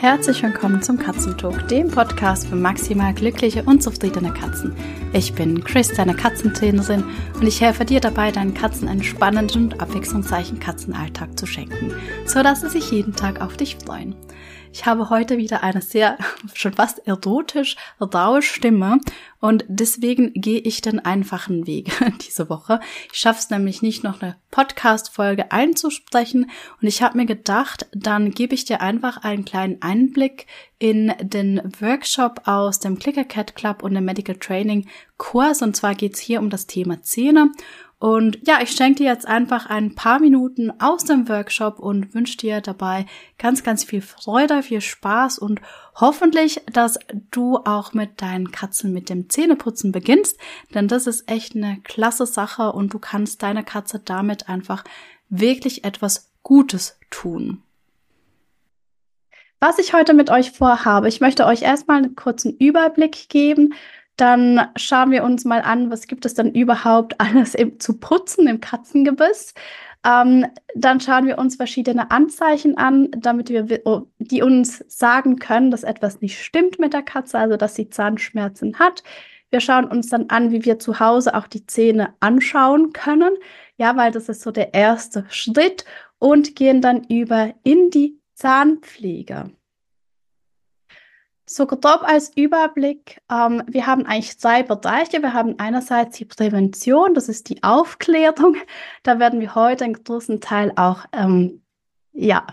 Herzlich willkommen zum Katzentalk, dem Podcast für maximal glückliche und zufriedene Katzen. Ich bin Chris, deine Katzentrainerin, und ich helfe dir dabei, deinen Katzen einen spannenden und abwechslungsreichen Katzenalltag zu schenken, sodass sie sich jeden Tag auf dich freuen. Ich habe heute wieder eine sehr, schon fast erotisch raue Stimme und deswegen gehe ich den einfachen Weg diese Woche. Ich schaffe es nämlich nicht, noch eine Podcast-Folge einzusprechen und ich habe mir gedacht, dann gebe ich dir einfach einen kleinen Einblick in den Workshop aus dem Clicker Cat Club und dem Medical Training Kurs und zwar geht es hier um das Thema Zähne und ja, ich schenke dir jetzt einfach ein paar Minuten aus dem Workshop und wünsche dir dabei ganz, ganz viel Freude, viel Spaß und hoffentlich, dass du auch mit deinen Katzen mit dem Zähneputzen beginnst, denn das ist echt eine klasse Sache und du kannst deiner Katze damit einfach wirklich etwas Gutes tun. Was ich heute mit euch vorhabe, ich möchte euch erstmal einen kurzen Überblick geben, dann schauen wir uns mal an, was gibt es denn überhaupt alles im, zu putzen im Katzengebiss. Ähm, dann schauen wir uns verschiedene Anzeichen an, damit wir, oh, die uns sagen können, dass etwas nicht stimmt mit der Katze, also dass sie Zahnschmerzen hat. Wir schauen uns dann an, wie wir zu Hause auch die Zähne anschauen können. Ja, weil das ist so der erste Schritt und gehen dann über in die Zahnpflege. So grob als Überblick, ähm, wir haben eigentlich zwei Bereiche. Wir haben einerseits die Prävention, das ist die Aufklärung. Da werden wir heute einen großen Teil auch ähm, ja,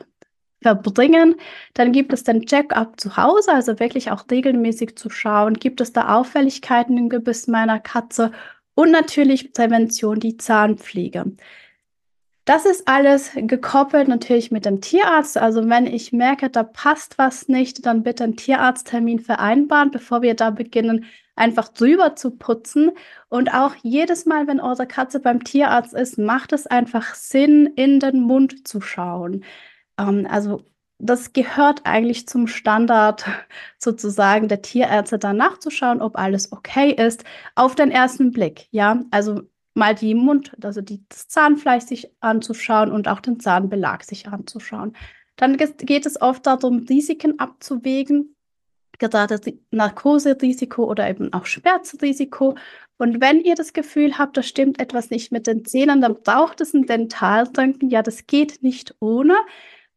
verbringen. Dann gibt es den Check-up zu Hause, also wirklich auch regelmäßig zu schauen, gibt es da Auffälligkeiten im Gebiss meiner Katze und natürlich Prävention, die Zahnpflege. Das ist alles gekoppelt natürlich mit dem Tierarzt. Also wenn ich merke, da passt was nicht, dann bitte einen Tierarzttermin vereinbaren, bevor wir da beginnen, einfach drüber zu putzen. Und auch jedes Mal, wenn eure Katze beim Tierarzt ist, macht es einfach Sinn, in den Mund zu schauen. Ähm, also das gehört eigentlich zum Standard sozusagen der Tierärzte, da nachzuschauen, ob alles okay ist, auf den ersten Blick. Ja, also mal die Mund, also die, das Zahnfleisch sich anzuschauen und auch den Zahnbelag sich anzuschauen. Dann geht es oft darum, Risiken abzuwägen, gerade Narkoserisiko oder eben auch Schmerzrisiko. Und wenn ihr das Gefühl habt, da stimmt etwas nicht mit den Zähnen, dann braucht es ein Dentalröntgen. Ja, das geht nicht ohne.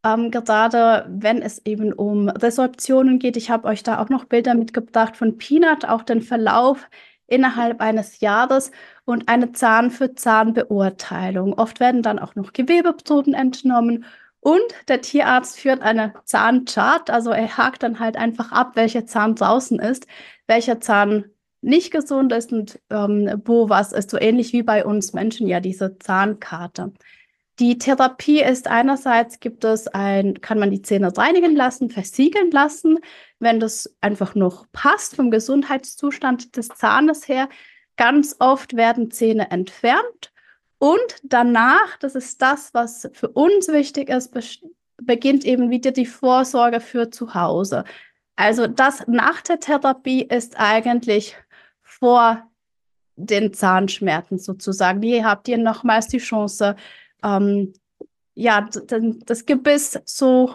Ähm, gerade wenn es eben um Resorptionen geht. Ich habe euch da auch noch Bilder mitgebracht von Peanut, auch den Verlauf innerhalb eines Jahres und eine Zahn-für-Zahn-Beurteilung. Oft werden dann auch noch Gewebeproben entnommen und der Tierarzt führt eine Zahnchart, also er hakt dann halt einfach ab, welcher Zahn draußen ist, welcher Zahn nicht gesund ist und ähm, wo was ist, so ähnlich wie bei uns Menschen ja diese Zahnkarte. Die Therapie ist einerseits gibt es ein, kann man die Zähne reinigen lassen, versiegeln lassen, wenn das einfach noch passt vom Gesundheitszustand des Zahnes her. Ganz oft werden Zähne entfernt und danach, das ist das, was für uns wichtig ist, beginnt eben wieder die Vorsorge für zu Hause. Also das nach der Therapie ist eigentlich vor den Zahnschmerzen sozusagen. Hier habt ihr nochmals die Chance, ähm, ja, das Gebiss so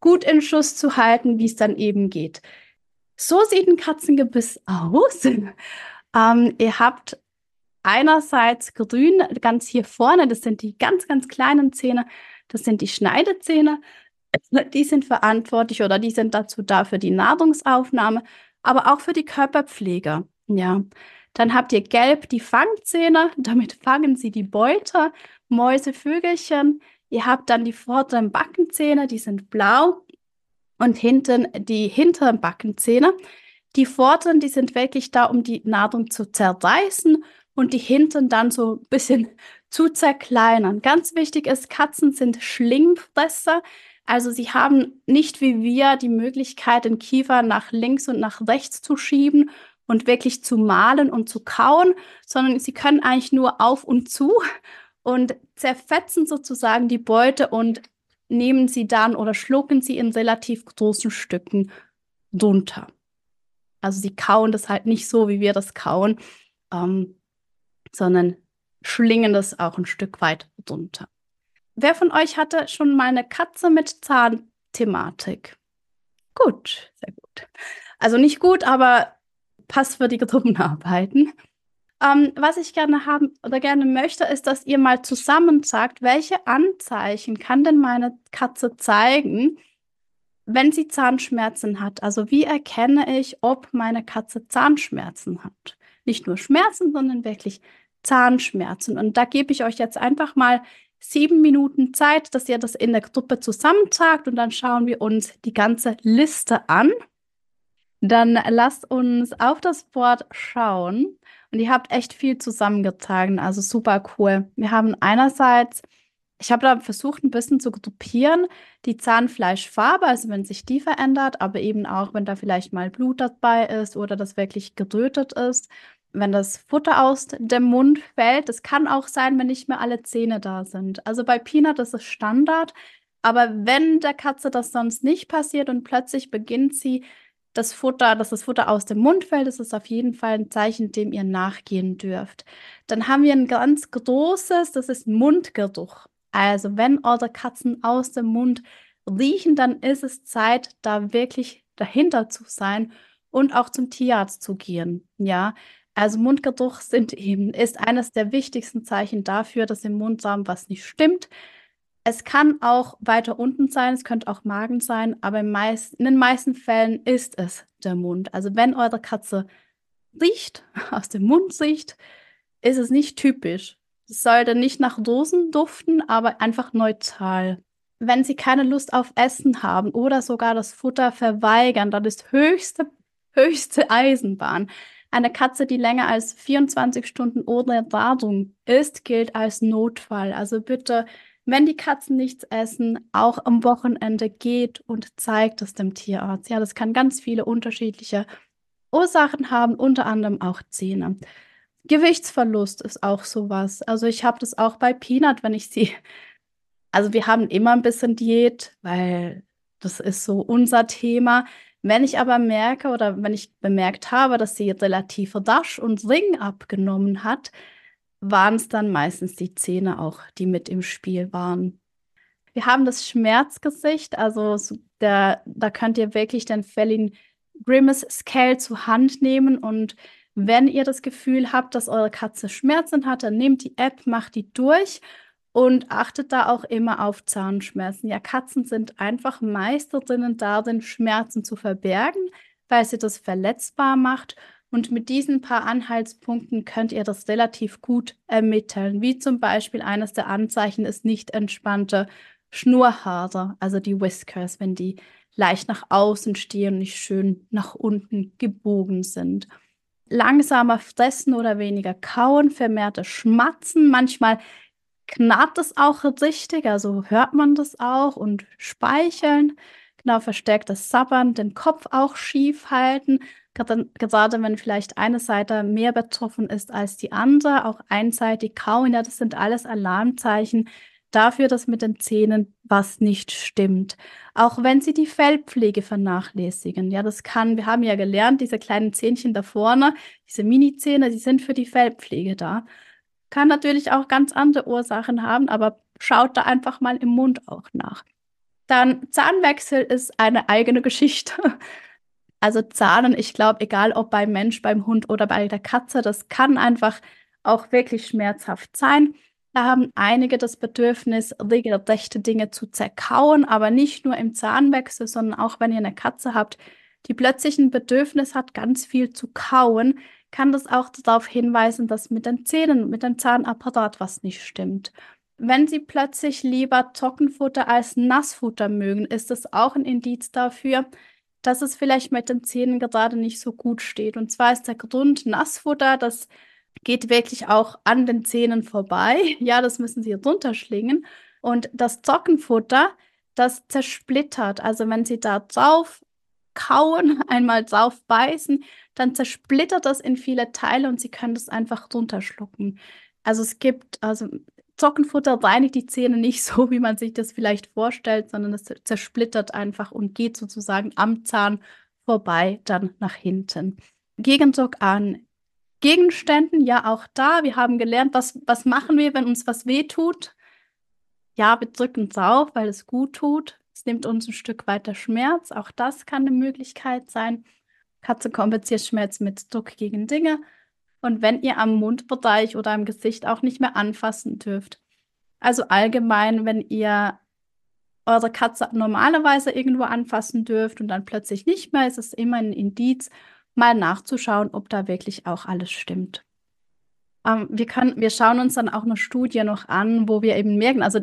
gut in Schuss zu halten, wie es dann eben geht. So sieht ein Katzengebiss aus. Ähm, ihr habt einerseits grün ganz hier vorne, das sind die ganz, ganz kleinen Zähne, das sind die Schneidezähne. Die sind verantwortlich oder die sind dazu da für die Nahrungsaufnahme, aber auch für die Körperpflege. Ja. Dann habt ihr gelb die Fangzähne, damit fangen sie die Beute Mäusevögelchen. Ihr habt dann die vorderen Backenzähne, die sind blau. Und hinten die hinteren Backenzähne. Die vorderen, die sind wirklich da, um die Nahrung zu zerreißen und die hinten dann so ein bisschen zu zerkleinern. Ganz wichtig ist, Katzen sind Schlingfresser. Also sie haben nicht wie wir die Möglichkeit, den Kiefer nach links und nach rechts zu schieben und wirklich zu malen und zu kauen, sondern sie können eigentlich nur auf und zu und zerfetzen sozusagen die Beute und nehmen sie dann oder schlucken sie in relativ großen Stücken runter. Also sie kauen das halt nicht so, wie wir das kauen, ähm, sondern schlingen das auch ein Stück weit runter. Wer von euch hatte schon mal eine Katze mit Zahnthematik? Gut, sehr gut. Also nicht gut, aber die Gruppenarbeiten. Ähm, was ich gerne haben oder gerne möchte, ist, dass ihr mal zusammen sagt, welche Anzeichen kann denn meine Katze zeigen, wenn sie Zahnschmerzen hat. Also wie erkenne ich, ob meine Katze Zahnschmerzen hat? Nicht nur Schmerzen, sondern wirklich Zahnschmerzen. Und da gebe ich euch jetzt einfach mal sieben Minuten Zeit, dass ihr das in der Gruppe zusammentagt und dann schauen wir uns die ganze Liste an. Dann lasst uns auf das Board schauen. Und ihr habt echt viel zusammengetragen, also super cool. Wir haben einerseits, ich habe da versucht, ein bisschen zu gruppieren, die Zahnfleischfarbe, also wenn sich die verändert, aber eben auch, wenn da vielleicht mal Blut dabei ist oder das wirklich gerötet ist wenn das Futter aus dem Mund fällt. Das kann auch sein, wenn nicht mehr alle Zähne da sind. Also bei Peanut ist es Standard. Aber wenn der Katze das sonst nicht passiert und plötzlich beginnt sie das Futter, dass das Futter aus dem Mund fällt, ist es auf jeden Fall ein Zeichen, dem ihr nachgehen dürft. Dann haben wir ein ganz großes, das ist Mundgeruch. Also wenn eure Katzen aus dem Mund riechen, dann ist es Zeit, da wirklich dahinter zu sein und auch zum Tierarzt zu gehen. Ja, also Mundgeruch sind eben, ist eines der wichtigsten Zeichen dafür, dass im Mundsaum was nicht stimmt. Es kann auch weiter unten sein, es könnte auch Magen sein, aber meist, in den meisten Fällen ist es der Mund. Also wenn eure Katze riecht, aus dem Mund riecht, ist es nicht typisch. Es sollte nicht nach Dosen duften, aber einfach neutral. Wenn sie keine Lust auf Essen haben oder sogar das Futter verweigern, dann ist höchste, höchste Eisenbahn. Eine Katze, die länger als 24 Stunden ohne Nahrung ist, gilt als Notfall. Also bitte, wenn die Katzen nichts essen, auch am Wochenende geht und zeigt es dem Tierarzt. Ja, das kann ganz viele unterschiedliche Ursachen haben, unter anderem auch Zähne. Gewichtsverlust ist auch sowas. Also ich habe das auch bei Peanut, wenn ich sie, also wir haben immer ein bisschen Diät, weil das ist so unser Thema. Wenn ich aber merke oder wenn ich bemerkt habe, dass sie relativ Dasch und Ring abgenommen hat, waren es dann meistens die Zähne auch, die mit im Spiel waren. Wir haben das Schmerzgesicht, also der, da könnt ihr wirklich den Felin Grimace Scale zur Hand nehmen und wenn ihr das Gefühl habt, dass eure Katze Schmerzen hat, dann nehmt die App, macht die durch und achtet da auch immer auf Zahnschmerzen. Ja, Katzen sind einfach Meisterinnen darin, Schmerzen zu verbergen, weil sie das verletzbar macht. Und mit diesen paar Anhaltspunkten könnt ihr das relativ gut ermitteln. Wie zum Beispiel eines der Anzeichen ist nicht entspannte Schnurhaare, also die Whiskers, wenn die leicht nach außen stehen und nicht schön nach unten gebogen sind. Langsamer Fressen oder weniger Kauen, vermehrte Schmatzen, manchmal knarrt es auch richtig, also hört man das auch. Und speicheln, genau verstärktes Sabbern, den Kopf auch schief halten, gerade wenn vielleicht eine Seite mehr betroffen ist als die andere, auch einseitig kauen, ja, das sind alles Alarmzeichen dafür, dass mit den Zähnen was nicht stimmt. Auch wenn sie die Fellpflege vernachlässigen. Ja, das kann, wir haben ja gelernt, diese kleinen Zähnchen da vorne, diese Mini-Zähne, die sind für die Fellpflege da. Kann natürlich auch ganz andere Ursachen haben, aber schaut da einfach mal im Mund auch nach. Dann Zahnwechsel ist eine eigene Geschichte. Also Zahnen, ich glaube, egal ob beim Mensch, beim Hund oder bei der Katze, das kann einfach auch wirklich schmerzhaft sein. Da haben einige das Bedürfnis, regelrechte Dinge zu zerkauen, aber nicht nur im Zahnwechsel, sondern auch wenn ihr eine Katze habt, die plötzlich ein Bedürfnis hat, ganz viel zu kauen, kann das auch darauf hinweisen, dass mit den Zähnen, mit dem Zahnapparat was nicht stimmt. Wenn Sie plötzlich lieber Trockenfutter als Nassfutter mögen, ist das auch ein Indiz dafür, dass es vielleicht mit den Zähnen gerade nicht so gut steht. Und zwar ist der Grund Nassfutter, das geht wirklich auch an den Zähnen vorbei. Ja, das müssen Sie runterschlingen. Und das Trockenfutter, das zersplittert. Also wenn Sie da drauf kauen, einmal drauf beißen, dann zersplittert das in viele Teile und sie können das einfach runterschlucken. Also es gibt, also Trockenfutter reinigt die Zähne nicht so, wie man sich das vielleicht vorstellt, sondern es zersplittert einfach und geht sozusagen am Zahn vorbei, dann nach hinten. Gegendruck an Gegenständen, ja auch da. Wir haben gelernt, was, was machen wir, wenn uns was wehtut. ja, wir drücken es auf, weil es gut tut. Es nimmt uns ein Stück weiter Schmerz. Auch das kann eine Möglichkeit sein. Katze kompensiert Schmerz mit Druck gegen Dinge. Und wenn ihr am Mundbereich oder am Gesicht auch nicht mehr anfassen dürft. Also allgemein, wenn ihr eure Katze normalerweise irgendwo anfassen dürft und dann plötzlich nicht mehr, ist es immer ein Indiz, mal nachzuschauen, ob da wirklich auch alles stimmt. Ähm, wir, können, wir schauen uns dann auch eine Studie noch an, wo wir eben merken, also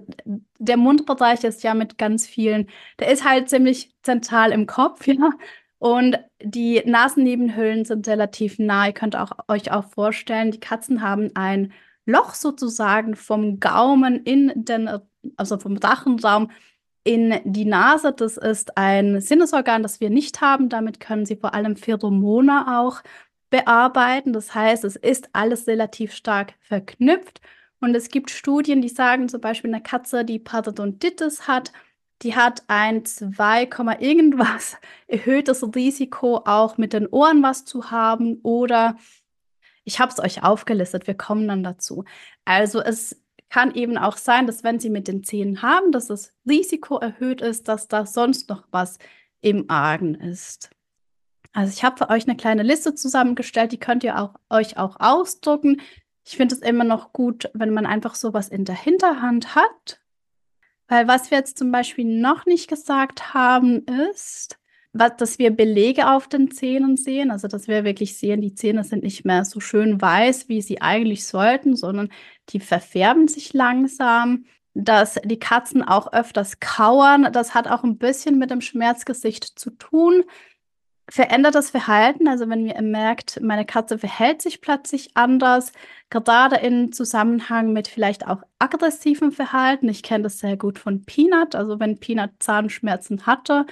der Mundbereich ist ja mit ganz vielen, der ist halt ziemlich zentral im Kopf, ja. Und die Nasennebenhöhlen sind relativ nah. Ihr könnt auch, euch auch vorstellen, die Katzen haben ein Loch sozusagen vom Gaumen in den, also vom Rachenraum in die Nase. Das ist ein Sinnesorgan, das wir nicht haben. Damit können sie vor allem Pheromone auch bearbeiten. Das heißt, es ist alles relativ stark verknüpft. Und es gibt Studien, die sagen zum Beispiel eine Katze, die Parodontitis hat, die hat ein 2, irgendwas erhöhtes Risiko, auch mit den Ohren was zu haben. Oder ich habe es euch aufgelistet, wir kommen dann dazu. Also es kann eben auch sein, dass wenn sie mit den Zähnen haben, dass das Risiko erhöht ist, dass da sonst noch was im Argen ist. Also ich habe für euch eine kleine Liste zusammengestellt, die könnt ihr auch, euch auch ausdrucken. Ich finde es immer noch gut, wenn man einfach sowas in der Hinterhand hat. Weil was wir jetzt zum Beispiel noch nicht gesagt haben, ist, dass wir Belege auf den Zähnen sehen. Also dass wir wirklich sehen, die Zähne sind nicht mehr so schön weiß, wie sie eigentlich sollten, sondern die verfärben sich langsam. Dass die Katzen auch öfters kauern, das hat auch ein bisschen mit dem Schmerzgesicht zu tun verändert das Verhalten. Also wenn ihr merkt, meine Katze verhält sich plötzlich anders, gerade in Zusammenhang mit vielleicht auch aggressivem Verhalten. Ich kenne das sehr gut von Peanut. Also wenn Peanut Zahnschmerzen hatte,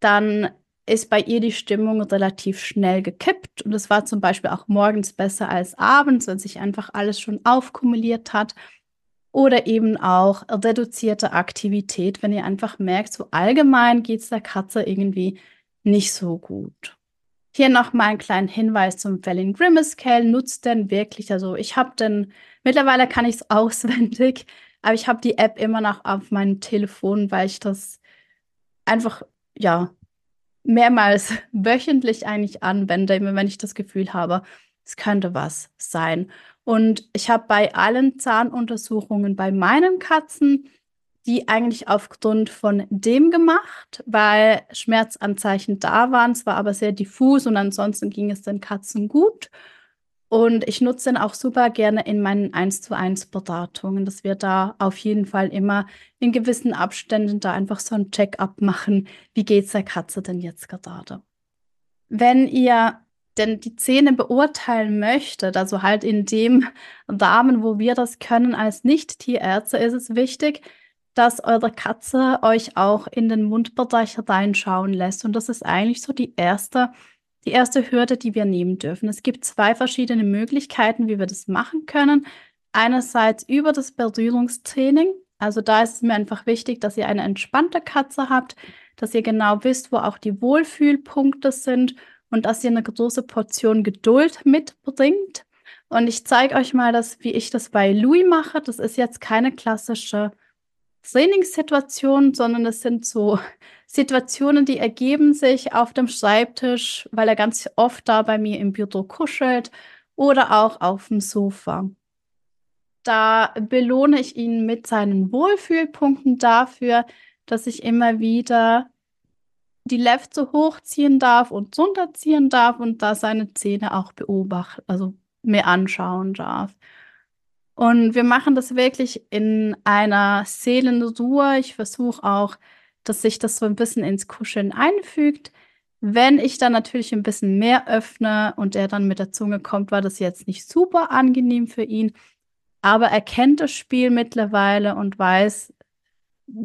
dann ist bei ihr die Stimmung relativ schnell gekippt. Und es war zum Beispiel auch morgens besser als abends, wenn sich einfach alles schon aufkumuliert hat. Oder eben auch reduzierte Aktivität, wenn ihr einfach merkt, so allgemein geht es der Katze irgendwie nicht so gut. Hier nochmal einen kleinen Hinweis zum Felling Grimace Scale. Nutzt denn wirklich, also ich habe den, mittlerweile kann ich es auswendig, aber ich habe die App immer noch auf meinem Telefon, weil ich das einfach, ja, mehrmals wöchentlich eigentlich anwende, wenn ich das Gefühl habe, es könnte was sein. Und ich habe bei allen Zahnuntersuchungen bei meinen Katzen die eigentlich aufgrund von dem gemacht, weil Schmerzanzeichen da waren, zwar aber sehr diffus und ansonsten ging es den Katzen gut. Und ich nutze den auch super gerne in meinen 1 zu 1 Beratungen, dass wir da auf jeden Fall immer in gewissen Abständen da einfach so ein Check-up machen. Wie geht es der Katze denn jetzt gerade? Wenn ihr denn die Zähne beurteilen möchtet, also halt in dem Rahmen, wo wir das können als Nicht-Tierärzte, ist es wichtig, dass eure Katze euch auch in den Mundbereich reinschauen lässt. Und das ist eigentlich so die erste, die erste Hürde, die wir nehmen dürfen. Es gibt zwei verschiedene Möglichkeiten, wie wir das machen können. Einerseits über das Berührungstraining. Also da ist es mir einfach wichtig, dass ihr eine entspannte Katze habt, dass ihr genau wisst, wo auch die Wohlfühlpunkte sind und dass ihr eine große Portion Geduld mitbringt. Und ich zeige euch mal, das, wie ich das bei Louis mache. Das ist jetzt keine klassische Trainingssituationen, sondern es sind so Situationen, die ergeben sich auf dem Schreibtisch, weil er ganz oft da bei mir im Büro kuschelt oder auch auf dem Sofa. Da belohne ich ihn mit seinen Wohlfühlpunkten dafür, dass ich immer wieder die Lefte hochziehen darf und runterziehen darf und da seine Zähne auch beobachten, also mir anschauen darf. Und wir machen das wirklich in einer Seelenruhe. Ich versuche auch, dass sich das so ein bisschen ins Kuscheln einfügt. Wenn ich dann natürlich ein bisschen mehr öffne und er dann mit der Zunge kommt, war das jetzt nicht super angenehm für ihn. Aber er kennt das Spiel mittlerweile und weiß,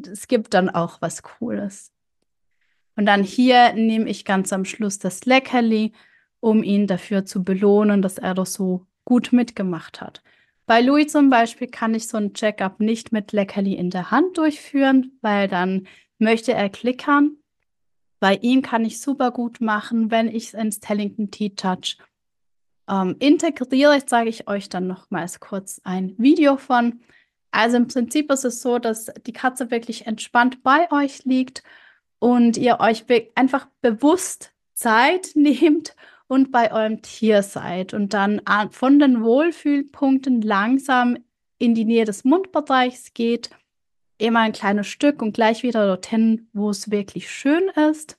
es gibt dann auch was Cooles. Und dann hier nehme ich ganz am Schluss das Leckerli, um ihn dafür zu belohnen, dass er das so gut mitgemacht hat. Bei Louis zum Beispiel kann ich so ein Checkup nicht mit Leckerli in der Hand durchführen, weil dann möchte er klickern. Bei ihm kann ich super gut machen, wenn ich es ins Tellington T-Touch ähm, integriere. Jetzt sage ich euch dann nochmals kurz ein Video von. Also im Prinzip ist es so, dass die Katze wirklich entspannt bei euch liegt und ihr euch einfach bewusst Zeit nehmt und bei eurem Tier seid und dann von den Wohlfühlpunkten langsam in die Nähe des Mundbereichs geht, immer ein kleines Stück und gleich wieder dorthin, wo es wirklich schön ist.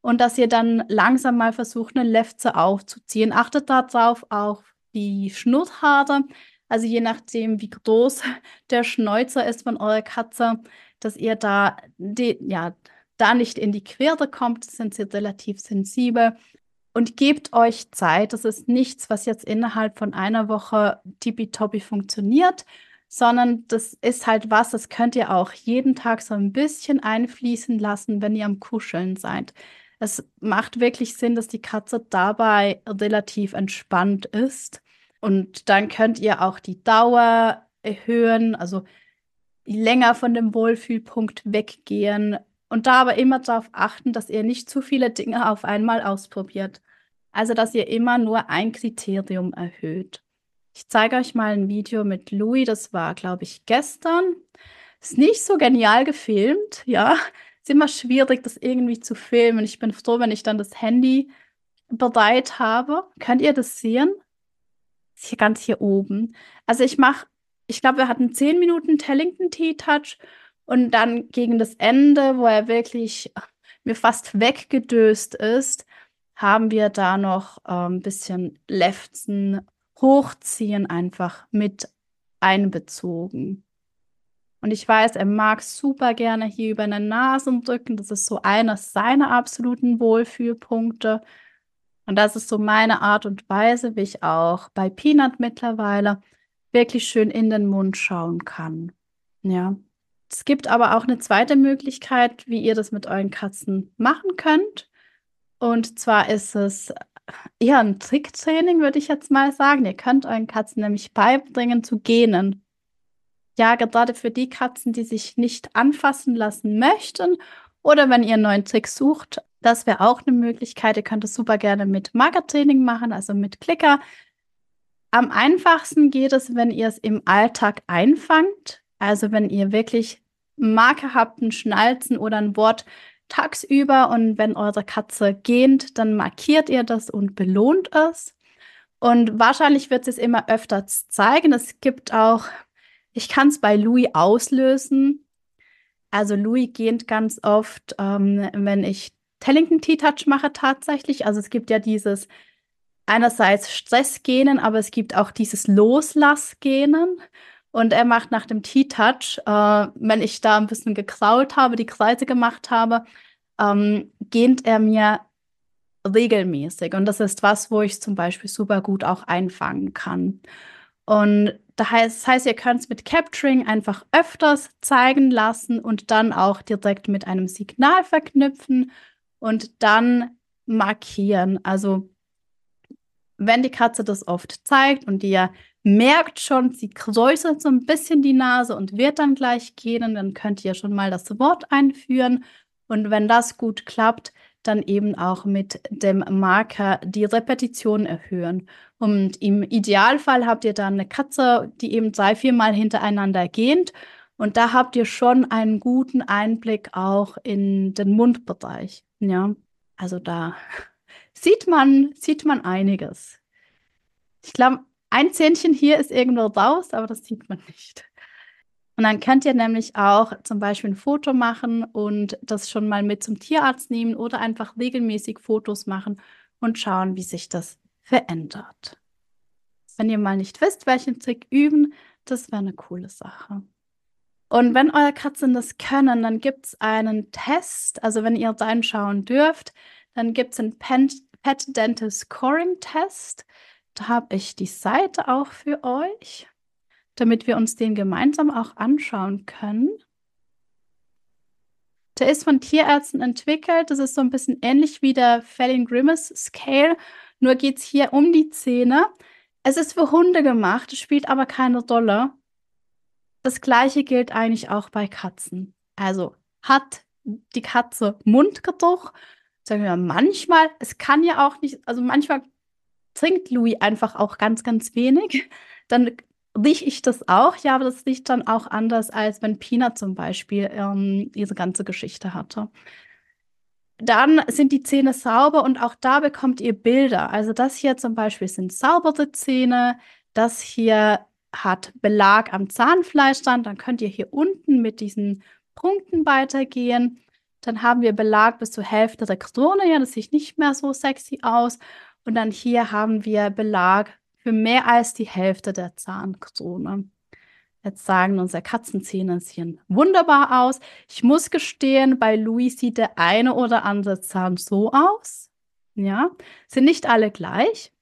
Und dass ihr dann langsam mal versucht, eine Lefze aufzuziehen. Achtet darauf auch die Schnurrhaare. Also je nachdem, wie groß der Schnäuzer ist von eurer Katze, dass ihr da, die, ja, da nicht in die Quere kommt, sind sie relativ sensibel. Und gebt euch Zeit. Das ist nichts, was jetzt innerhalb von einer Woche tippitoppi funktioniert, sondern das ist halt was, das könnt ihr auch jeden Tag so ein bisschen einfließen lassen, wenn ihr am Kuscheln seid. Es macht wirklich Sinn, dass die Katze dabei relativ entspannt ist und dann könnt ihr auch die Dauer erhöhen, also länger von dem Wohlfühlpunkt weggehen und da aber immer darauf achten, dass ihr nicht zu viele Dinge auf einmal ausprobiert. Also, dass ihr immer nur ein Kriterium erhöht. Ich zeige euch mal ein Video mit Louis, das war, glaube ich, gestern. Ist nicht so genial gefilmt, ja. Ist immer schwierig, das irgendwie zu filmen. Ich bin froh, wenn ich dann das Handy bereit habe. Könnt ihr das sehen? Ist hier ganz hier oben. Also ich mache, ich glaube, wir hatten zehn Minuten Tellington Tea Touch und dann gegen das Ende, wo er wirklich mir fast weggedöst ist, haben wir da noch ein ähm, bisschen Lefzen hochziehen einfach mit einbezogen. Und ich weiß, er mag super gerne hier über eine Nase drücken. Das ist so einer seiner absoluten Wohlfühlpunkte. Und das ist so meine Art und Weise, wie ich auch bei Peanut mittlerweile wirklich schön in den Mund schauen kann. Ja. Es gibt aber auch eine zweite Möglichkeit, wie ihr das mit euren Katzen machen könnt. Und zwar ist es eher ein Tricktraining, würde ich jetzt mal sagen. Ihr könnt euren Katzen nämlich beibringen zu gähnen. Ja, gerade für die Katzen, die sich nicht anfassen lassen möchten oder wenn ihr einen neuen Trick sucht, das wäre auch eine Möglichkeit. Ihr könnt es super gerne mit Markertraining machen, also mit Klicker. Am einfachsten geht es, wenn ihr es im Alltag einfangt. Also wenn ihr wirklich Marker habt, ein Schnalzen oder ein Wort tagsüber und wenn eure Katze gähnt, dann markiert ihr das und belohnt es. Und wahrscheinlich wird es immer öfter zeigen. Es gibt auch, ich kann es bei Louis auslösen. Also Louis gähnt ganz oft, ähm, wenn ich Tellington T-Touch mache tatsächlich. Also es gibt ja dieses einerseits Stressgenen, aber es gibt auch dieses Loslassgenen. Und er macht nach dem T-Touch, äh, wenn ich da ein bisschen gekraut habe, die Kreise gemacht habe, ähm, gähnt er mir regelmäßig. Und das ist was, wo ich zum Beispiel super gut auch einfangen kann. Und das heißt, das heißt ihr könnt es mit Capturing einfach öfters zeigen lassen und dann auch direkt mit einem Signal verknüpfen und dann markieren. Also wenn die Katze das oft zeigt und ihr merkt schon, sie kräuselt so ein bisschen die Nase und wird dann gleich gehen, dann könnt ihr schon mal das Wort einführen. Und wenn das gut klappt, dann eben auch mit dem Marker die Repetition erhöhen. Und im Idealfall habt ihr dann eine Katze, die eben drei, viermal hintereinander gähnt. Und da habt ihr schon einen guten Einblick auch in den Mundbereich. Ja, also da sieht man, sieht man einiges. Ich glaube, ein Zähnchen hier ist irgendwo raus, aber das sieht man nicht. Und dann könnt ihr nämlich auch zum Beispiel ein Foto machen und das schon mal mit zum Tierarzt nehmen oder einfach regelmäßig Fotos machen und schauen, wie sich das verändert. Wenn ihr mal nicht wisst, welchen Trick üben, das wäre eine coole Sache. Und wenn eure Katzen das können, dann gibt es einen Test. Also wenn ihr reinschauen dürft, dann gibt es einen Pet Dental Scoring Test. Habe ich die Seite auch für euch, damit wir uns den gemeinsam auch anschauen können. Der ist von Tierärzten entwickelt. Das ist so ein bisschen ähnlich wie der Felling Grimace Scale. Nur geht es hier um die Zähne. Es ist für Hunde gemacht, spielt aber keine Rolle. Das gleiche gilt eigentlich auch bei Katzen. Also hat die Katze Mundgeruch? Sagen wir manchmal, es kann ja auch nicht, also manchmal trinkt Louis einfach auch ganz, ganz wenig. Dann rieche ich das auch, ja, aber das riecht dann auch anders, als wenn Pina zum Beispiel ähm, diese ganze Geschichte hatte. Dann sind die Zähne sauber und auch da bekommt ihr Bilder. Also das hier zum Beispiel sind saubere Zähne, das hier hat Belag am Zahnfleisch dann, dann könnt ihr hier unten mit diesen Punkten weitergehen. Dann haben wir Belag bis zur Hälfte der Krone, ja, das sieht nicht mehr so sexy aus. Und dann hier haben wir Belag für mehr als die Hälfte der Zahnkrone. Jetzt sagen unsere Katzenzähne sehen wunderbar aus. Ich muss gestehen, bei Louis sieht der eine oder andere Zahn so aus. Ja, sind nicht alle gleich.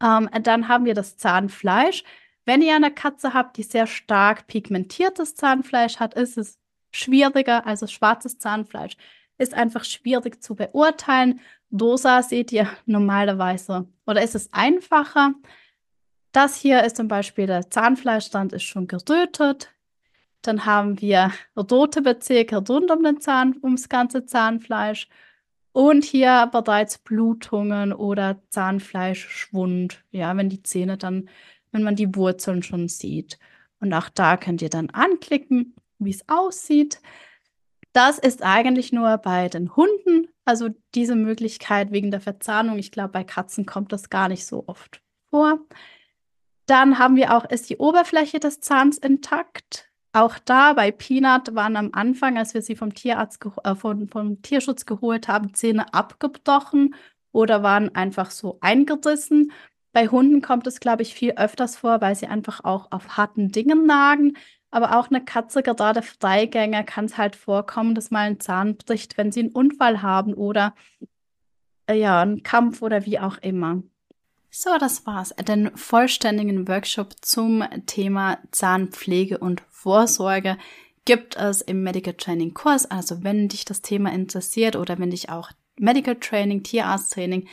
Ähm, dann haben wir das Zahnfleisch. Wenn ihr eine Katze habt, die sehr stark pigmentiertes Zahnfleisch hat, ist es schwieriger. Also schwarzes Zahnfleisch ist einfach schwierig zu beurteilen. Dosa seht ihr normalerweise oder ist es einfacher. Das hier ist zum Beispiel der Zahnfleischstand ist schon gerötet. Dann haben wir rote Bezirke rund um den Zahn, ums ganze Zahnfleisch. Und hier bereits Blutungen oder Zahnfleischschwund. Ja, wenn die Zähne dann, wenn man die Wurzeln schon sieht. Und auch da könnt ihr dann anklicken, wie es aussieht. Das ist eigentlich nur bei den Hunden, also diese Möglichkeit wegen der Verzahnung. Ich glaube, bei Katzen kommt das gar nicht so oft vor. Dann haben wir auch, ist die Oberfläche des Zahns intakt. Auch da bei Peanut waren am Anfang, als wir sie vom Tierarzt, äh, vom, vom Tierschutz geholt haben, Zähne abgebrochen oder waren einfach so eingerissen. Bei Hunden kommt es, glaube ich, viel öfters vor, weil sie einfach auch auf harten Dingen nagen. Aber auch eine Katze, gerade Freigänger, kann es halt vorkommen, dass mal ein Zahn bricht, wenn sie einen Unfall haben oder äh, ja, einen Kampf oder wie auch immer. So, das war's. Den vollständigen Workshop zum Thema Zahnpflege und Vorsorge gibt es im Medical Training Kurs. Also wenn dich das Thema interessiert oder wenn dich auch Medical Training, Tierarzttraining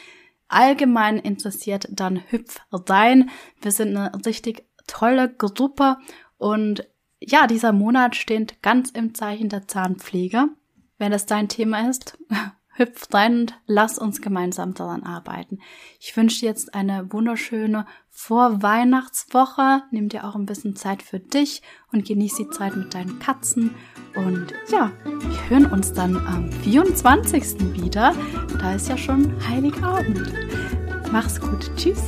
allgemein interessiert, dann hüpf rein. Wir sind eine richtig tolle Gruppe und ja, dieser Monat steht ganz im Zeichen der Zahnpflege. Wenn das dein Thema ist, hüpf rein und lass uns gemeinsam daran arbeiten. Ich wünsche dir jetzt eine wunderschöne Vorweihnachtswoche. Nimm dir auch ein bisschen Zeit für dich und genieß die Zeit mit deinen Katzen. Und ja, wir hören uns dann am 24. wieder. Da ist ja schon Heiligabend. Mach's gut. Tschüss.